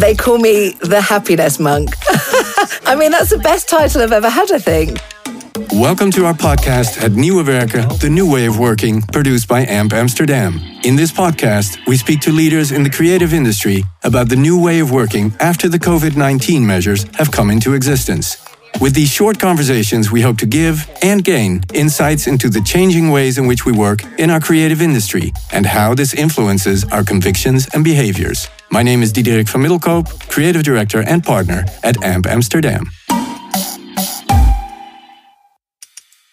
They call me the happiness monk. I mean, that's the best title I've ever had, I think. Welcome to our podcast Het Nieuwe Werken, the new way of working, produced by AMP Amsterdam. In this podcast, we speak to leaders in the creative industry about the new way of working after the COVID 19 measures have come into existence. With these short conversations, we hope to give and gain insights into the changing ways in which we work in our creative industry and how this influences our convictions and behaviors. My name is Diederik van Middelkoop, creative director and partner at AMP Amsterdam.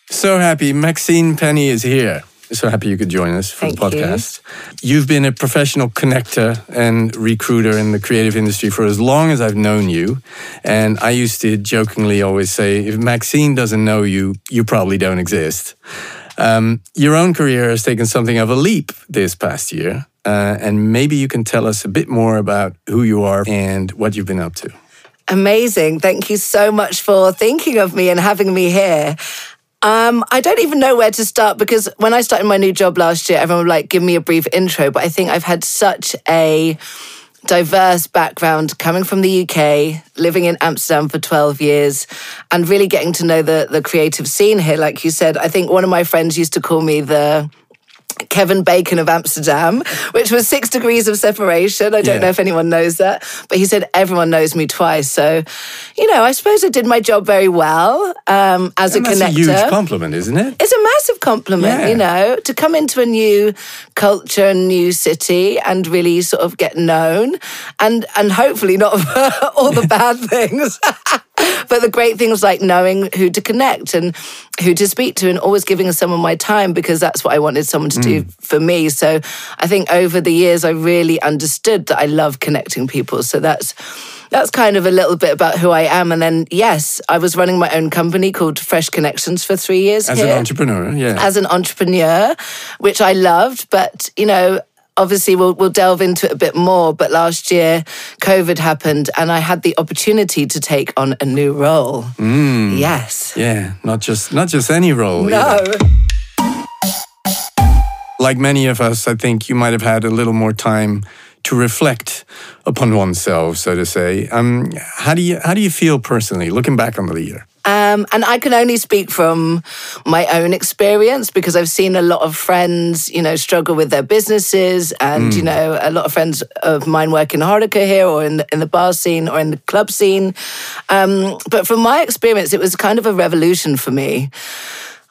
So happy Maxine Penny is here. So happy you could join us for Thank the podcast. You. You've been a professional connector and recruiter in the creative industry for as long as I've known you. And I used to jokingly always say, if Maxine doesn't know you, you probably don't exist. Um, your own career has taken something of a leap this past year. Uh, and maybe you can tell us a bit more about who you are and what you've been up to. Amazing. Thank you so much for thinking of me and having me here. Um, I don't even know where to start because when I started my new job last year, everyone would like give me a brief intro, but I think I've had such a diverse background coming from the UK, living in Amsterdam for 12 years, and really getting to know the the creative scene here. Like you said, I think one of my friends used to call me the Kevin Bacon of Amsterdam, which was six degrees of separation. I don't yeah. know if anyone knows that, but he said everyone knows me twice. So, you know, I suppose I did my job very well um, as and a connector. That's a huge compliment, isn't it? It's a massive compliment, yeah. you know, to come into a new culture, new city, and really sort of get known, and and hopefully not all the bad things. but the great things like knowing who to connect and who to speak to and always giving someone my time because that's what I wanted someone to mm. do for me. So I think over the years I really understood that I love connecting people. So that's that's kind of a little bit about who I am. And then, yes, I was running my own company called Fresh Connections for three years. As here, an entrepreneur, yeah. As an entrepreneur, which I loved. But, you know, obviously we'll, we'll delve into it a bit more but last year covid happened and i had the opportunity to take on a new role. Mm. yes. Yeah not just not just any role no. either. like many of us i think you might have had a little more time to reflect upon oneself so to say. Um, how do you how do you feel personally looking back on the year um, and I can only speak from my own experience because I've seen a lot of friends, you know, struggle with their businesses, and mm. you know, a lot of friends of mine work in Horeca here, or in the, in the bar scene, or in the club scene. Um, but from my experience, it was kind of a revolution for me.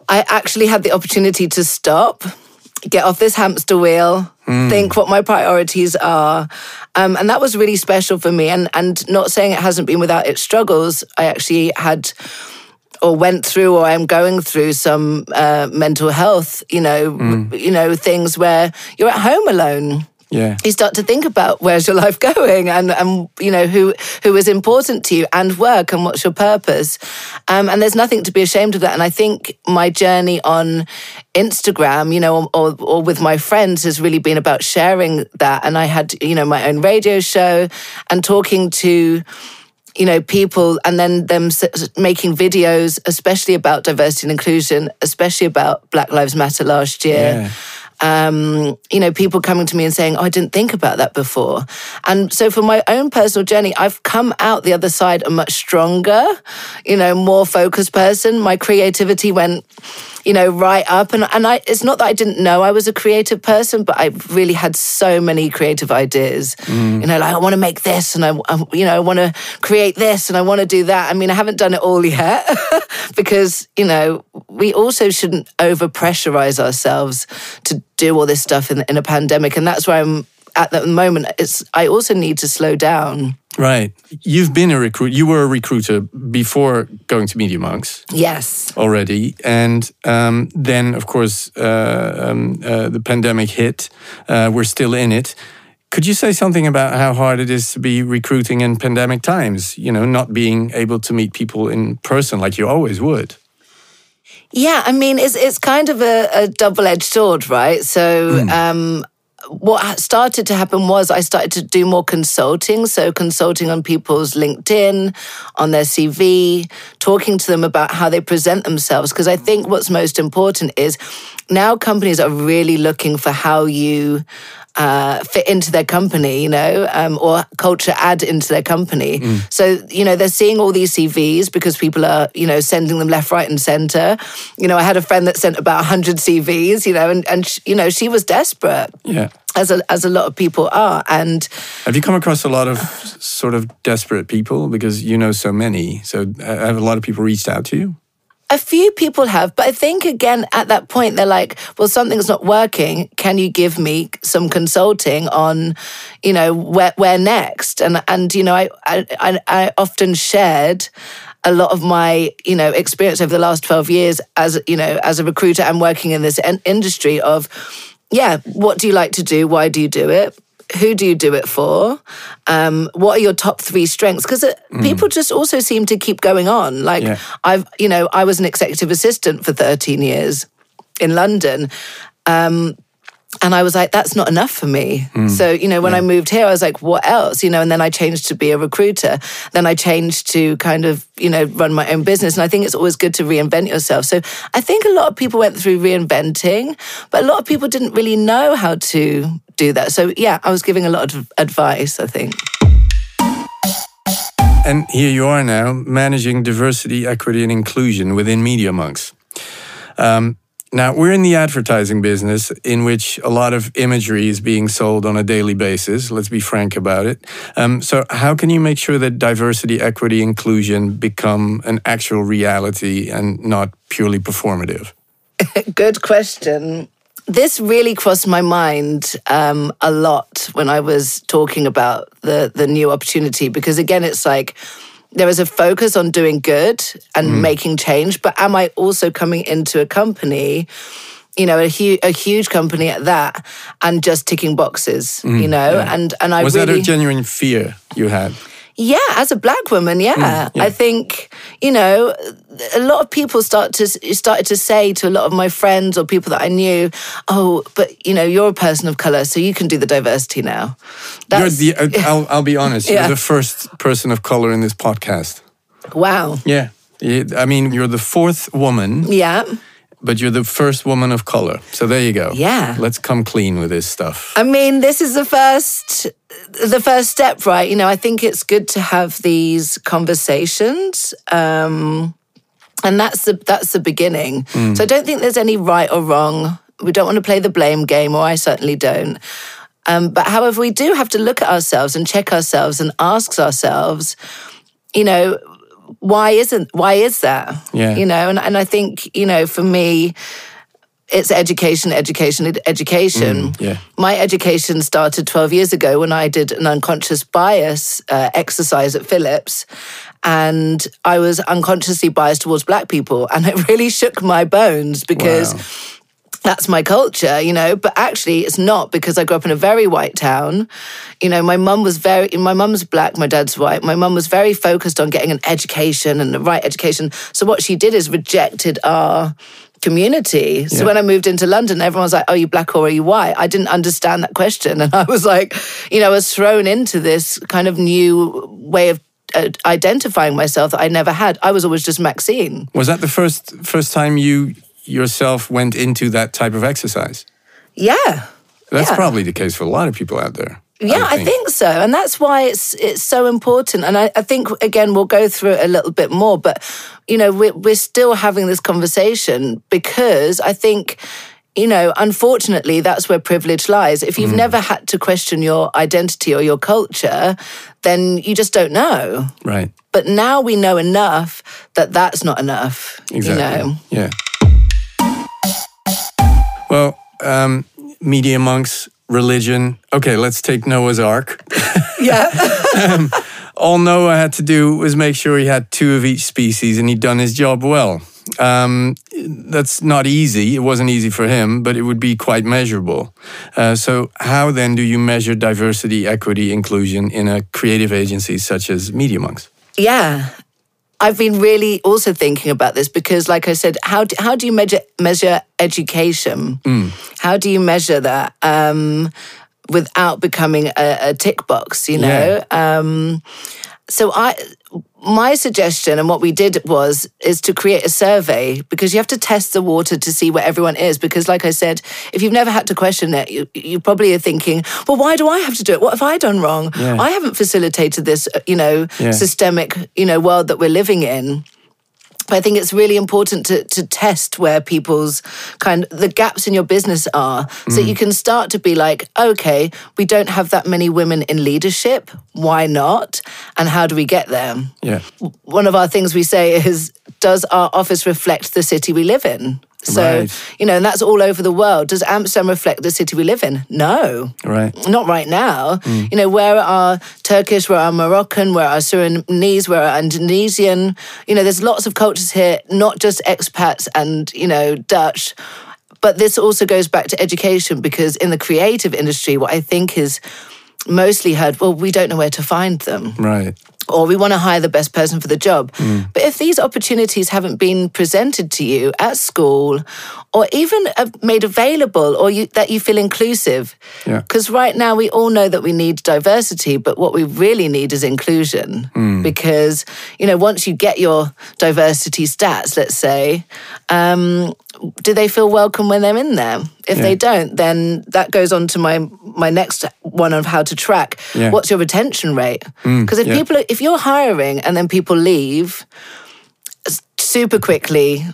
I actually had the opportunity to stop get off this hamster wheel, mm. think what my priorities are. Um, and that was really special for me. And, and not saying it hasn't been without its struggles, I actually had or went through or I'm going through some uh, mental health, you know, mm. you know, things where you're at home alone yeah. you start to think about where's your life going? and and you know who who is important to you and work and what's your purpose. Um, and there's nothing to be ashamed of that. And i think my journey on instagram you know or, or with my friends has really been about sharing that. And i had you know my own radio show and talking to you know people and then them making videos especially about diversity and inclusion especially about black lives matter last year. Yeah um, you know, people coming to me and saying, oh, I didn't think about that before. And so for my own personal journey, I've come out the other side a much stronger, you know, more focused person. My creativity went, you know, right up. And, and I, it's not that I didn't know I was a creative person, but I really had so many creative ideas. Mm. You know, like I want to make this and I, I you know, I want to create this and I want to do that. I mean, I haven't done it all yet because, you know, we also shouldn't over pressurize ourselves to do all this stuff in, in a pandemic. And that's where I'm at the moment. It's, I also need to slow down. Right. You've been a recruit. You were a recruiter before going to Media Monks. Yes. Already, and um, then of course uh, um, uh, the pandemic hit. Uh, we're still in it. Could you say something about how hard it is to be recruiting in pandemic times? You know, not being able to meet people in person like you always would. Yeah, I mean, it's it's kind of a, a double edged sword, right? So. Mm. Um, what started to happen was I started to do more consulting. So, consulting on people's LinkedIn, on their CV, talking to them about how they present themselves. Because I think what's most important is now companies are really looking for how you uh, fit into their company, you know, um, or culture add into their company. Mm. So, you know, they're seeing all these CVs because people are, you know, sending them left, right, and center. You know, I had a friend that sent about 100 CVs, you know, and, and sh- you know, she was desperate. Yeah. As a, as a lot of people are. And Have you come across a lot of sort of desperate people because you know so many? So uh, have a lot of people reached out to you? A few people have, but I think again at that point they're like, well, something's not working. Can you give me some consulting on, you know, where where next? And and you know, I I, I often shared a lot of my you know experience over the last 12 years as you know as a recruiter and working in this in- industry of yeah what do you like to do why do you do it who do you do it for? Um, what are your top three strengths? Because people just also seem to keep going on. Like Yeah. I've, you know, I was an executive assistant for 13 years in London. Um, and I was like, that's not enough for me. So, you know, when I moved here, I was like, what else? You know, and then I changed to be a recruiter. Then I changed to kind of, you know, run my own business. And I think it's always good to reinvent yourself. So I think a lot of people went through reinventing, but a lot of people didn't really know how to do that. So, yeah, I was giving a lot of advice, I think. And here you are now managing diversity, equity, and inclusion within Media Monks. Um, now, we're in the advertising business in which a lot of imagery is being sold on a daily basis. Let's be frank about it. Um, so, how can you make sure that diversity, equity, inclusion become an actual reality and not purely performative? Good question. This really crossed my mind um, a lot when I was talking about the the new opportunity because again, it's like there is a focus on doing good and mm. making change, but am I also coming into a company? You know, a, hu- a huge company at that, and just ticking boxes. you mm. know, and and I Was really that a genuine fear you had? Yeah, as a black woman, yeah. I think you know a lot of people start to started to say to a lot of my friends or people that I knew, "Oh, but you know, you're a person of color, so you can do the diversity now." You're the, uh, I'll, I'll be honest, Yeah. you're the first person of color in this podcast. wow. Yeah. I mean, you're the fourth woman, Yeah. But you're the first woman of color. So there you go. Yeah. Let's come clean with this stuff. I mean, this is the first the first step, right? You know, I think it's good to have these conversations. Um and that's the that's the beginning. So I don't think there's any right or wrong. We don't want to play the blame game, or I certainly don't. Um, but however, we do have to look at ourselves and check ourselves and ask ourselves, you know, why isn't why is that? Yeah. You know, and, and I think, you know, for me, it's education, education, ed- education. yeah. My education started 12 years ago when I did an unconscious bias uh, exercise at Philips. And I was unconsciously biased towards black people. And it really shook my bones because Wow. That's my culture, you know, but actually it's not because I grew up in a very white town. You know, my mum was very, my mum's black, my dad's white. My mum was very focused on getting an education and the right education. So what she did is rejected our community. So Yeah. when I moved into London, everyone was like, are you black or are you white? I didn't understand that question. And I was like, you know, I was thrown into this kind of new way of uh, identifying myself that I never had. I was always just Maxine. Was that the first first time you yourself went into that type of exercise? Yeah. That's Yeah. probably the case for a lot of people out there. Yeah, I think so, and that's why it's it's so important. And I, I think again we'll go through it a little bit more, but you know we're we're still having this conversation because I think you know unfortunately that's where privilege lies. If you've mm. never had to question your identity or your culture, then you just don't know. Right. But now we know enough that that's not enough. Exactly. You know. Yeah. Well, um, media monks, religion. Okay, let's take Noah's Ark. Yeah. All Noah had to do was make sure he had two of each species and he'd done his job well. Um, that's not easy. It wasn't easy for him, but it would be quite measurable. Uh, so, how then do you measure diversity, equity, inclusion in a creative agency such as Media Monks? Yeah. I've been really also thinking about this because, like I said, how do, how do you measure measure education? How do you measure that um, without becoming a, a tick box? You know. Um, so I, my suggestion and what we did was is to create a survey because you have to test the water to see where everyone is because like i said if you've never had to question it you, you probably are thinking well why do i have to do it what have i done wrong Yeah. i haven't facilitated this uh, you know Yeah. systemic you know world that we're living in I think it's really important to, to test where people's kind of the gaps in your business are so Mm. you can start to be like, okay, we don't have that many women in leadership. Why not? And how do we get there? Yeah. One of our things we say is, does our office reflect the city we live in? So, Right. you know, and that's all over the world. Does Amsterdam reflect the city we live in? No. Right. Not right now. Mm. You know, where are Turkish, where are Moroccan, where are Surinamese, where are Indonesian? You know, there's lots of cultures here, not just expats and, you know, Dutch. But this also goes back to education because in the creative industry, what I think is mostly heard, well, we don't know where to find them Right. Or we want to hire the best person for the job. But if these opportunities haven't been presented to you at school or even made available or you, that you feel inclusive, Yeah. because right now we all know that we need diversity, but what we really need is inclusion. Because, you know, once you get your diversity stats, let's say, um, do they feel welcome when they're in there? If they don't, then that goes on to my my next one of how to track Yeah. what's your retention rate. Mm, because if yeah. people, if you're hiring and then people leave super quickly.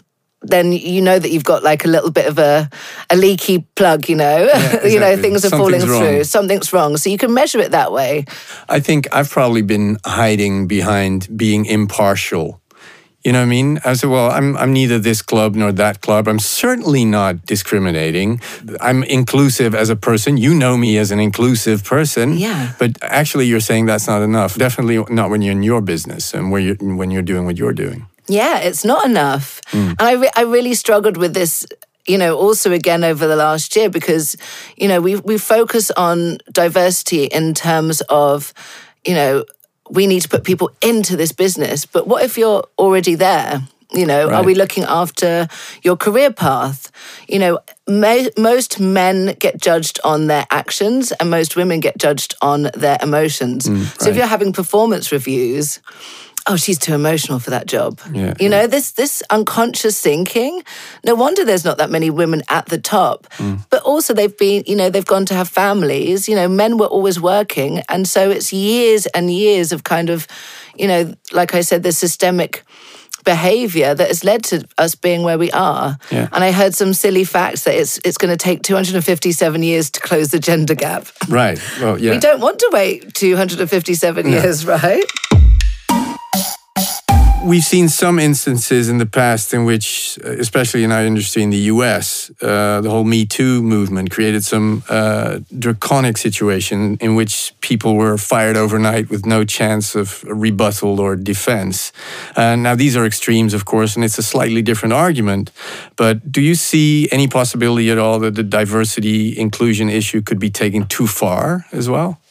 Then you know that you've got like a little bit of a, a leaky plug, you know. you know, things are falling wrong. through. Something's wrong. So you can measure it that way. I think I've probably been hiding behind being impartial. You know what I mean? I said, well, I'm, I'm neither this club nor that club. I'm certainly not discriminating. I'm inclusive as a person. You know me as an inclusive person. Yeah. But actually, you're saying that's not enough. Definitely not when you're in your business and where you're, when you're doing what you're doing. Yeah, it's not enough. Hmm. And I, re- I really struggled with this, you know, also again over the last year because, you know, we, we focus on diversity in terms of, you know, we need to put people into this business. But what if you're already there? You know, are we looking after your career path? You know, mo- most men get judged on their actions and most women get judged on their emotions. Mm, so if you're having performance reviews, oh, she's too emotional for that job. Yeah, you know, this this unconscious thinking. No wonder there's not that many women at the top. Mm. But also they've been, you know, they've gone to have families. You know, men were always working, and so it's years and years of kind of, you know, like I said, the systemic behavior that has led to us being where we are. Yeah. And I heard some silly facts that it's it's going to take 257 years to close the gender gap. Right. Well, yeah. We don't want to wait 257 years, right? We've seen some instances in the past in which, especially in our industry in the US, uh, the whole Me Too movement created some uh, draconic situation in which people were fired overnight with no chance of rebuttal or defense. Uh, now, these are extremes, of course, and it's a slightly different argument. But do you see any possibility at all that the diversity inclusion issue could be taken too far as well?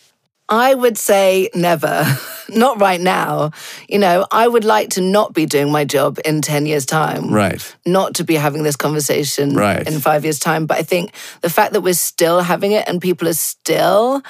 I would say never. Not right now. You know, I would like to not be doing my job in 10 years' time. Right. Not to be having this conversation Right. in five years' time. But I think the fact that we're still having it and people are still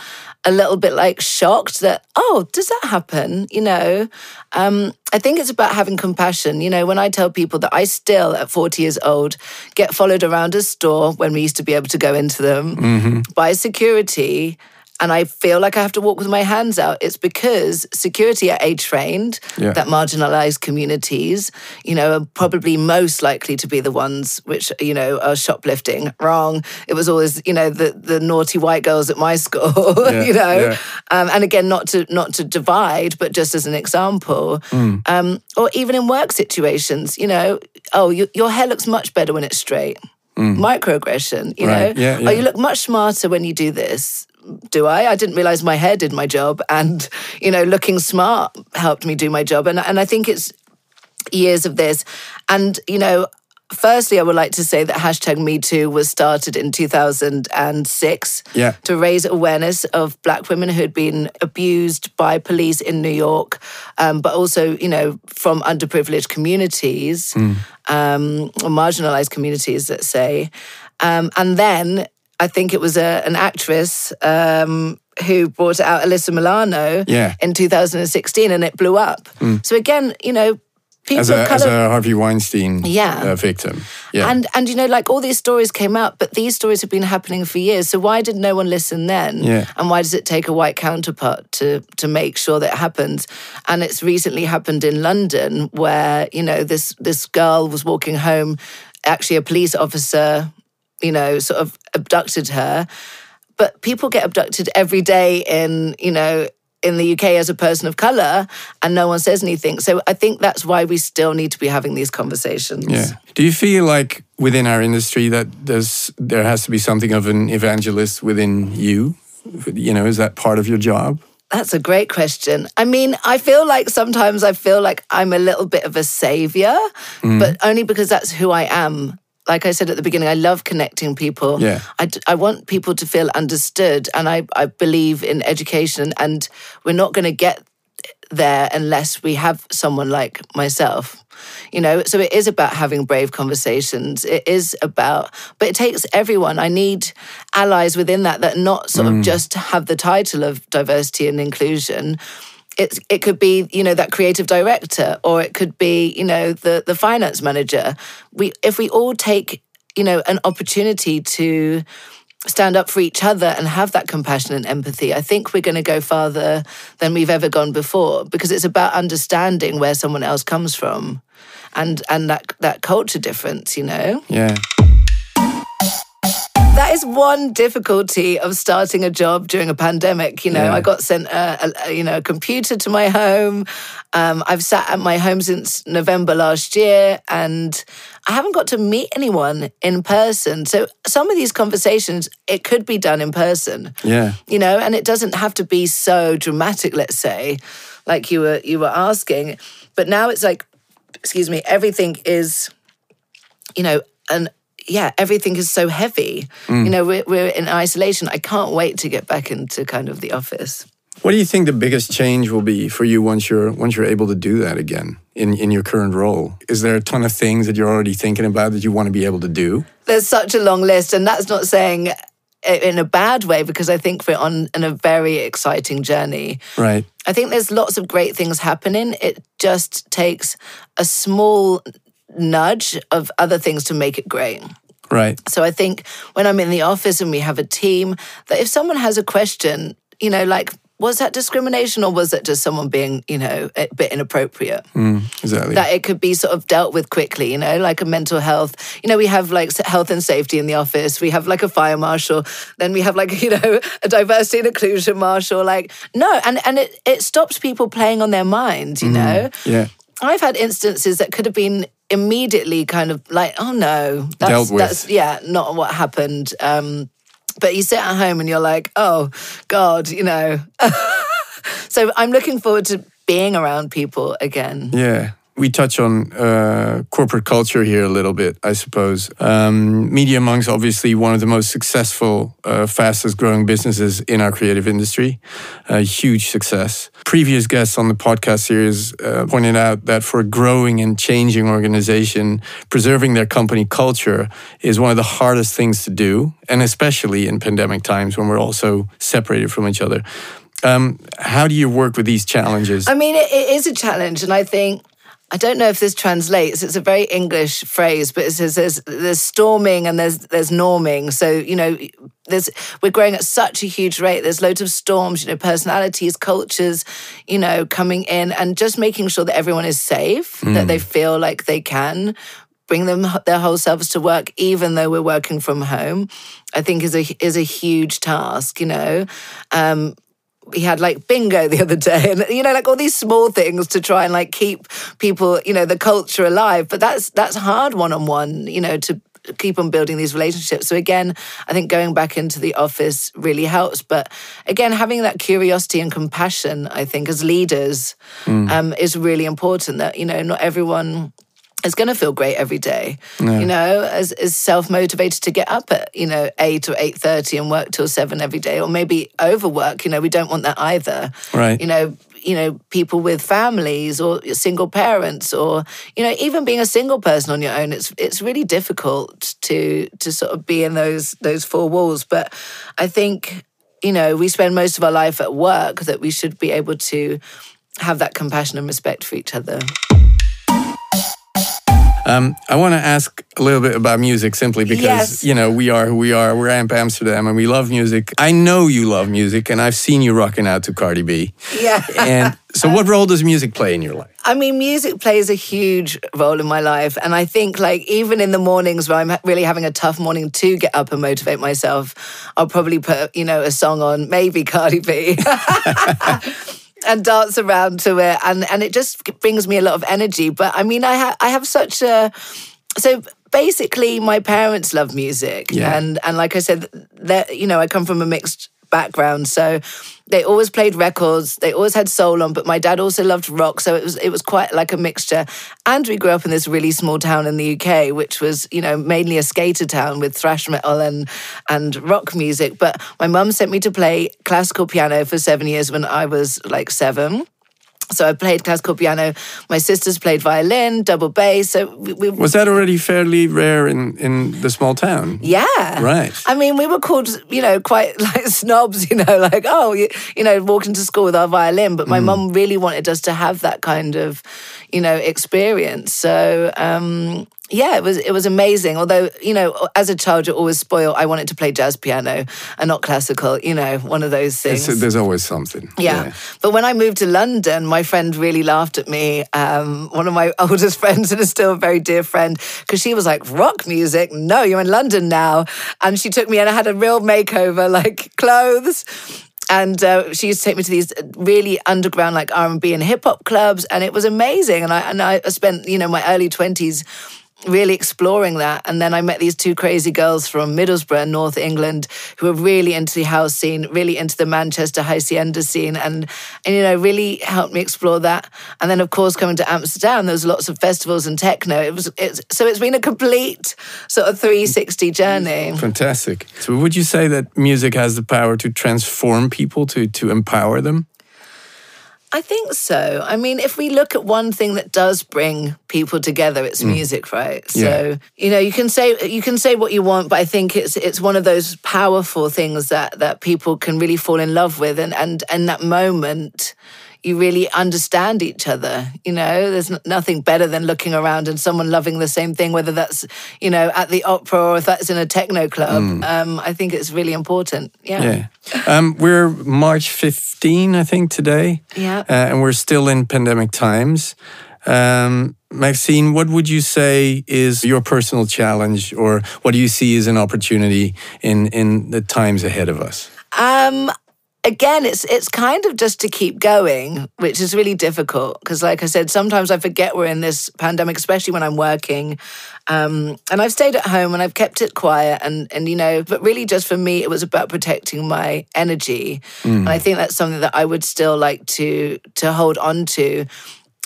a little bit like shocked that, oh, does that happen? You know, um, I think it's about having compassion. You know, when I tell people that I still, at 40 years old, get followed around a store when we used to be able to go into them by security and I feel like I have to walk with my hands out, it's because security are age trained, Yeah. that marginalized communities, you know, are probably most likely to be the ones which, you know, are shoplifting. Wrong. It was always, you know, the, the naughty white girls at my school, Yeah, you know. yeah. Um, and again, not to not to divide, but just as an example. Mm. Um, or even in work situations, you know, oh, you, your hair looks much better when it's straight. Microaggression, you Mm. Right, know. yeah, Oh, you look much smarter when you do this. Do I? I didn't realize my hair did my job, and you know, looking smart helped me do my job. And and I think it's years of this. And you know, firstly, I would like to say that hashtag Me Too was started in 2006 Yeah. to raise awareness of Black women who had been abused by police in New York, um, but also you know from underprivileged communities, um, or marginalized communities, let's say. Um, and then I think it was a, an actress um, who brought out Alyssa Milano Yeah. in 2016 and it blew up. So again, you know, people As a, as a Harvey Weinstein Yeah. uh, victim. Yeah. and and you know like all these stories came out but these stories have been happening for years so why did no one listen then Yeah. and why does it take a white counterpart to to make sure that it happens and it's recently happened in london where you know this this girl was walking home actually a police officer you know sort of abducted her but people get abducted every day in you know in the UK as a person of color and no one says anything so i think that's why we still need to be having these conversations Yeah. Do you feel like within our industry that there's there has to be something of an evangelist within you? You know, is that part of your job? That's a great question. I mean, I feel like sometimes I feel like I'm a little bit of a savior, mm. but only because that's who I am. Like I said at the beginning, I love connecting people. Yeah. I, d- I want people to feel understood. And I, I believe in education, and we're not going to get there unless we have someone like myself. You know, so it is about having brave conversations. It is about, but it takes everyone. I need allies within that that not sort of mm. just have the title of diversity and inclusion. It's, it could be, you know, that creative director, or it could be, you know, the the finance manager. We, if we all take, you know, an opportunity to stand up for each other and have that compassion and empathy, I think we're going to go farther than we've ever gone before because it's about understanding where someone else comes from and and that that culture difference, you know. Yeah. That is one difficulty of starting a job during a pandemic. You know, Yeah. I got sent a, a, you know a computer to my home. Um, I've sat at my home since November last year, and I haven't got to meet anyone in person. So some of these conversations, it could be done in person. Yeah. You know, and it doesn't have to be so dramatic. Let's say, like you were you were asking, but now it's like, excuse me, everything is you know, and yeah, everything is so heavy. Mm. You know, we're, we're in isolation. I can't wait to get back into kind of the office. What do you think the biggest change will be for you once you're once you're able to do that again in in your current role? Is there a ton of things that you're already thinking about that you want to be able to do? There's such a long list, and that's not saying in a bad way because I think we're on, on a very exciting journey. Right. I think there's lots of great things happening. It just takes a small nudge of other things to make it great. Right. So I think when I'm in the office and we have a team, that if someone has a question, you know, like, was that discrimination or was that just someone being, you know, a bit inappropriate? Mm, exactly. That it could be sort of dealt with quickly, you know, like a mental health. You know, we have like health and safety in the office. We have like a fire marshal. Then we have like, you know, a diversity and inclusion marshal. Like, no, and, and it, it stops people playing on their mind, you mm, know? yeah. I've had instances that could have been immediately kind of like, oh no, that's, Dealt with. that's yeah, not what happened. Um, but you sit at home and you're like, oh God, you know. so I'm looking forward to being around people again. Yeah. We touch on uh, corporate culture here a little bit, I suppose. Um, Media Monk's obviously one of the most successful, uh, fastest growing businesses in our creative industry. A huge success. Previous guests on the podcast series uh, pointed out that for a growing and changing organization, preserving their company culture is one of the hardest things to do, and especially in pandemic times when we're also separated from each other. Um, how do you work with these challenges? I mean, it, it is a challenge, and I think I don't know if this translates. It's a very English phrase, but it says there's there's storming and there's there's norming. So you know, there's we're growing at such a huge rate. There's loads of storms, you know, personalities, cultures, you know, coming in, and just making sure that everyone is safe, that they feel like they can bring them their whole selves to work, even though we're working from home. I think is a is a huge task. You know. Um, we had like bingo the other day and you know like all these small things to try and like keep people you know the culture alive but that's that's hard one on one you know to keep on building these relationships. So again i think going back into the office really helps but again having that curiosity and compassion i think as leaders um, is really important that you know not everyone is going to feel great every day. You know, as, is self motivated to get up at you know eight or eight thirty and work till seven every day, or maybe overwork. You know, we don't want that either. Right. You know, you know, people with families or single parents or, you know, even being a single person on your own, it's it's really difficult to to sort of be in those those four walls. But I think, you know, we spend most of our life at work that we should be able to have that compassion and respect for each other. Um, I want to ask a little bit about music simply because, Yes. you know, we are who we are. We're Amp Amsterdam and we love music. I know you love music and I've seen you rocking out to Cardi B. Yeah. And so, what role does music play in your life? I mean, music plays a huge role in my life. And I think, like, even in the mornings where I'm really having a tough morning to get up and motivate myself, I'll probably put, you know, a song on, maybe Cardi B. and dance around to it and and it just brings me a lot of energy but i mean i ha- i have such a so basically my parents love music Yeah. and and like i said that you know i come from a mixed background. So they always played records. They always had soul on but my dad also loved rock. So it was it was quite like a mixture. And we grew up in this really small town in the UK which was you know mainly a skater town with thrash metal and and rock music. But my mum sent me to play classical piano for 7 years when I was like 7 so I played classical piano. My sisters played violin, double bass. So we, we Was that already fairly rare in, in the small town? yeah. Right. I mean, we were called, you know, quite like snobs, you know, like, oh, you, you know, walking to school with our violin. But my mum really wanted us to have that kind of, you know, experience. So, um, yeah, it was it was amazing. Although, you know, as a child, you're always spoiled. I wanted to play jazz piano and not classical, you know, one of those things. It's- there's always something. Yeah. But when I moved to London, my friend really laughed at me. Um, one of my oldest friends, and is still a very dear friend, because she was like, rock music? No, you're in London now. And she took me and I had a real makeover, like clothes. And uh, she used to take me to these really underground, like R and B and hip hop clubs, and it was amazing. And I and I spent, you know, my early twenties really exploring that. And then I met these two crazy girls from Middlesbrough, North England, who were really into the house scene, really into the Manchester Hacienda scene, and and you know really helped me explore that. And then of course coming to Amsterdam, there was lots of festivals and techno. It was it's so it's been a complete sort of 360 journey. Fantastic. So, would you say that music has the power to transform people, to, to empower them? I think so. I mean, if we look at one thing that does bring people together, it's mm. music, right? Yeah. So you know, you can say you can say what you want, but I think it's it's one of those powerful things that that people can really fall in love with, and and and that moment. You really understand each other. You know, there's n- nothing better than looking around and someone loving the same thing, whether that's, you know, at the opera or if that's in a techno club. Um, I think it's really important. Yeah. Yeah. Um, we're March 15, I think, today. Yeah. Uh, and we're still in pandemic times. Um, Maxine, what would you say is your personal challenge, or what do you see as an opportunity in, in the times ahead of us? Um, again, it's it's kind of just to keep going, which is really difficult because, like I said, sometimes I forget we're in this pandemic, especially when I'm working. Um, and I've stayed at home and I've kept it quiet, and and you know, but really, just for me, it was about protecting my energy, and I think that's something that I would still like to to hold on to.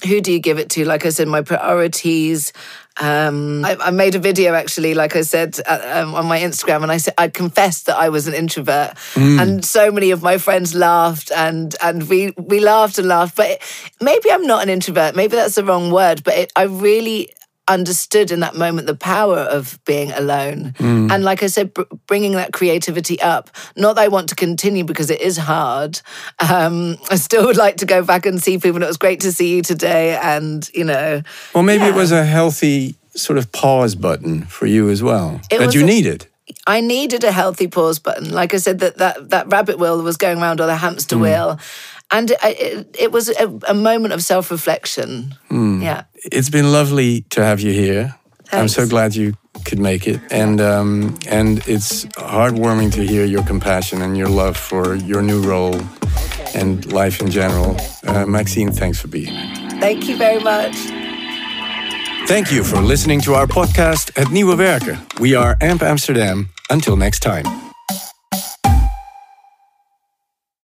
Who do you give it to? Like I said, my priorities. Um, I, I made a video actually, like I said, uh, um, on my Instagram, and I said I confessed that I was an introvert, and so many of my friends laughed, and and we we laughed and laughed. But it, maybe I'm not an introvert. Maybe that's the wrong word. But it, I really understood in that moment the power of being alone, and like I said, br- bringing that creativity up. Not that I want to continue because it is hard. Um, I still would like to go back and see people, and it was great to see you today. And you know, Well, maybe it was a healthy sort of pause button for you as well It that you a- needed. I needed a healthy pause button. Like I said, that that, that rabbit wheel was going around or the hamster wheel. And it, it, it was a, a moment of self reflection. Yeah. It's been lovely to have you here. I'm so glad you could make it, and um, and it's heartwarming to hear your compassion and your love for your new role and life in general. Uh, Maxine, thanks for being here. Thank you very much. Thank you for listening to our podcast Het Nieuwe Werken. We are AMP Amsterdam. Until next time.